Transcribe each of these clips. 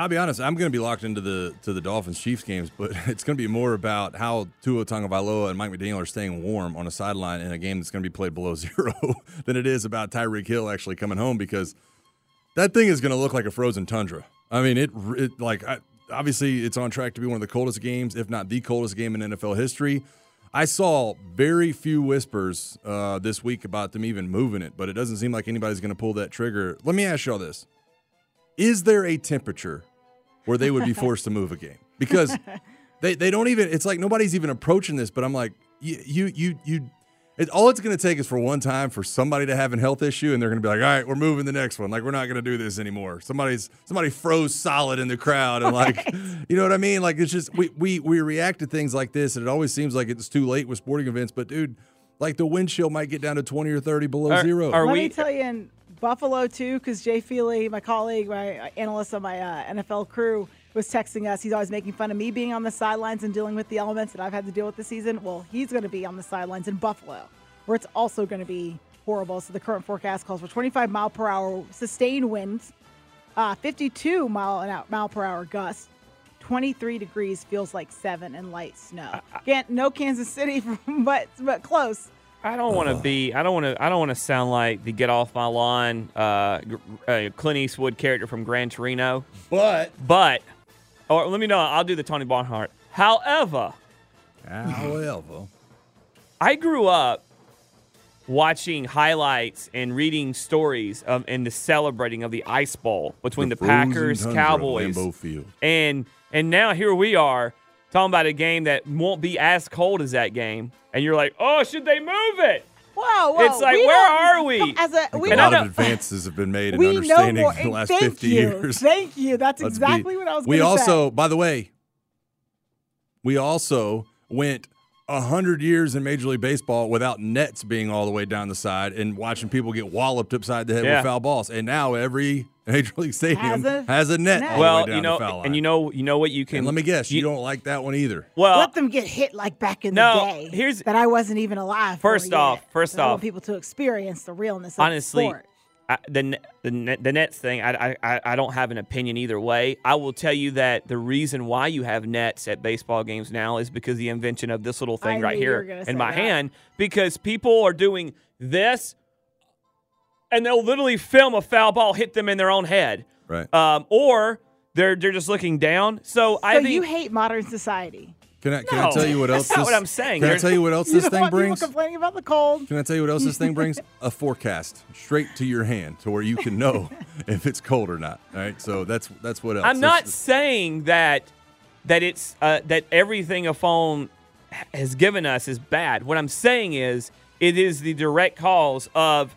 I'll be honest. I'm going to be locked into the to the Dolphins Chiefs games, but it's going to be more about how Tua Tagovailoa and Mike McDaniel are staying warm on a sideline in a game that's going to be played below zero than it is about Tyreek Hill actually coming home because that thing is going to look like a frozen tundra. I mean, it, it like I, obviously it's on track to be one of the coldest games, if not the coldest game in NFL history. I saw very few whispers uh, this week about them even moving it, but it doesn't seem like anybody's going to pull that trigger. Let me ask y'all this: Is there a temperature where they would be forced to move a game. Because they, they don't even it's like nobody's even approaching this but i'm like you you you, you it, all it's going to take is for one time for somebody to have a health issue and they're going to be like all right we're moving the next one. Like we're not going to do this anymore. Somebody's somebody froze solid in the crowd and like right. you know what i mean? Like it's just we, we we react to things like this and it always seems like it's too late with sporting events but dude like the wind chill might get down to 20 or 30 below are, zero. are Let we, me tell you, in Buffalo too, because Jay Feely, my colleague, my analyst on my uh, NFL crew, was texting us. He's always making fun of me being on the sidelines and dealing with the elements that I've had to deal with this season. Well, he's going to be on the sidelines in Buffalo, where it's also going to be horrible. So the current forecast calls for 25 mile per hour sustained winds, uh, 52 mile mile per hour gusts. 23 degrees feels like seven and light snow. Can't no Kansas City, but but close. I don't want to be. I don't want to. I don't want to sound like the get off my lawn uh, uh, Clint Eastwood character from Gran Torino. But but, or let me know. I'll do the Tony Barnhart. However, however, I grew up watching highlights and reading stories of and the celebrating of the Ice Bowl between the, the Packers, Cowboys, and and now here we are talking about a game that won't be as cold as that game, and you're like, oh, should they move it? Whoa, whoa. It's like, where are we? As a, we a lot of advances have been made in understanding more, the last thank 50 you, years. Thank you. That's Let's exactly be, what I was We also, say. by the way, we also went hundred years in Major League Baseball without nets being all the way down the side and watching people get walloped upside the head yeah. with foul balls. And now every Major League Stadium has a, has a net. net. well, you know, and you know, you know what you can. And let me guess, you, you, don't like that one either. Well, let them get hit like back in no, the day. Here's that I wasn't even alive. First off, yet. first I off, want people to experience the realness. Honestly, of the sport. I, the the the Nets thing, I, I I don't have an opinion either way. I will tell you that the reason why you have nets at baseball games now is because the invention of this little thing I right here in my that. hand. Because people are doing this, and they'll literally film a foul ball hit them in their own head, right? Um, or they're they're just looking down. So, so I think you hate modern society. Can I, can no, I tell you what else? That's this, not what I'm saying. Can There's, I tell you what else you this thing brings? People complaining about the cold. Can I tell you what else this thing brings? A forecast straight to your hand, to where you can know if it's cold or not. All right, so that's that's what else. I'm not This- saying that that it's uh, that everything a phone has given us is bad. What I'm saying is it is the direct cause of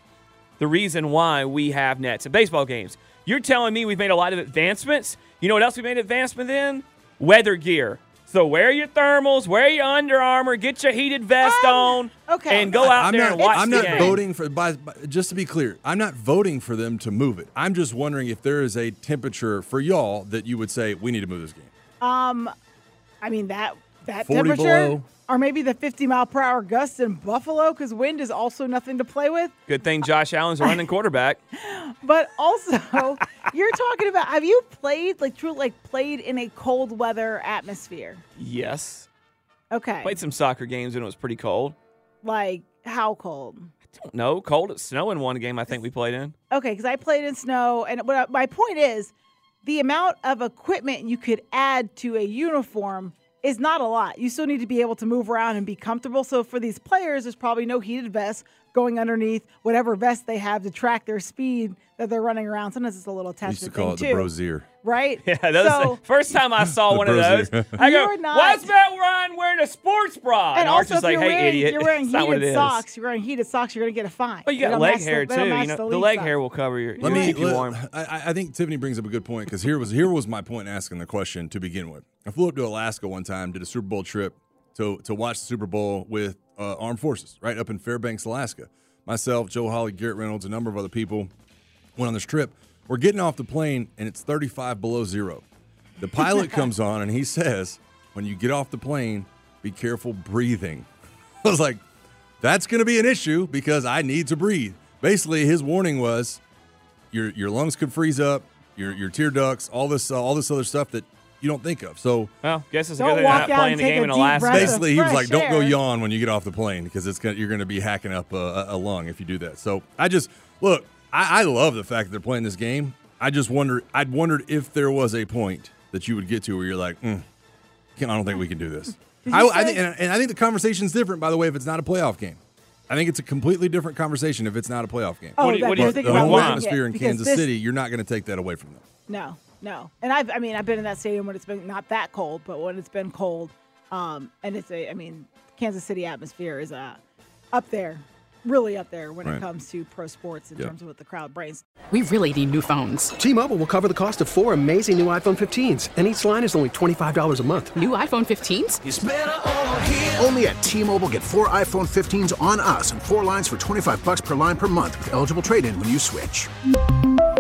the reason why we have nets in baseball games. You're telling me we've made a lot of advancements. You know what else we made advancement in? Weather gear. So wear your thermals, wear your Under Armour, get your heated vest Um, on, okay. and go out I'm there not, and watch I'm the not game. voting for. By, by- just to be clear, I'm not voting for them to move it. I'm just wondering if there is a temperature for y'all that you would say we need to move this game. Um, I mean that that 40 temperature, below. or maybe the 50 mile per hour gusts in Buffalo, because wind is also nothing to play with. Good thing Josh Allen's a running quarterback. But also, you're talking about have you played like true like played in a cold weather atmosphere? Yes. Okay, Played some soccer games when it was pretty cold. like how cold? Don't know. Cold. It's snowing one game I think we played in. Okay, because I played in snow, and what I- my point is, the amount of equipment you could add to a uniform is not a lot. You still need to be able to move around and be comfortable. So for these players, there's probably no heated vest going underneath whatever vest they have to track their speed that they're running around. Sometimes it's a little We used to attachment call it thing the too, brosier. right? Yeah, that was so, the first time I saw The one of those. I go, You're not- "Why's Matt Ryan wearing a sports bra?" and Arch also, is if like, you're, "Hey, wearing, idiot, you're wearing it's not what it heated is." socks, you're wearing heated socks, you're going to get a fine. But you They got don't leg match hair the, too. they don't You match know, the the leg stuff. hair will cover your. Let me. keep you let- warm. I, I think Tiffany brings up a good point because here was here was my point asking the question to begin with. I flew up to Alaska one time, did a Super Bowl trip to to watch the Super Bowl with uh, Armed Forces, right up in Fairbanks, Alaska. Myself, Joe Holly, Garrett Reynolds, a number of other people went on this trip. We're getting off the plane and it's 35 below zero. The pilot comes on and he says, "When you get off the plane, be careful breathing." I was like, "That's going to be an issue because I need to breathe." Basically, his warning was your your lungs could freeze up, your your tear ducts, all this uh, all this other stuff that you don't think of. So Well, guess it's a Don't good thing walk they're not out playing the game a in deep Alaska. basically, he was like, fresh "Don't go air." yawn when you get off the plane because it's gonna, you're going to be hacking up a, a lung if you do that." So I just look, I, I love the fact that they're playing this game. I just wonder, I'd wondered if there was a point that you would get to where you're like, mm, I don't think we can do this. I, you I think, and, and I think the conversation's different. By the way, if it's not a playoff game, I think it's a completely different conversation if it's not a playoff game. Oh, What do you- what do you think thinking the about about home why? winning atmosphere in because Kansas this- City, you're not going to take that away from them. No, no. And I've, I mean, I've been in that stadium when it's been not that cold, but when it's been cold, um, and it's a, I mean, Kansas City atmosphere is uh, up there, really up there when Right. it comes to pro sports in Yep. terms of what the crowd brings. We really need new phones. T-Mobile will cover the cost of four amazing new iPhone 15s, and each line is only $25 a month. New iPhone 15s? Only at T-Mobile, get four iPhone 15s on us and four lines for 25 bucks per line per month with eligible trade-in when you switch.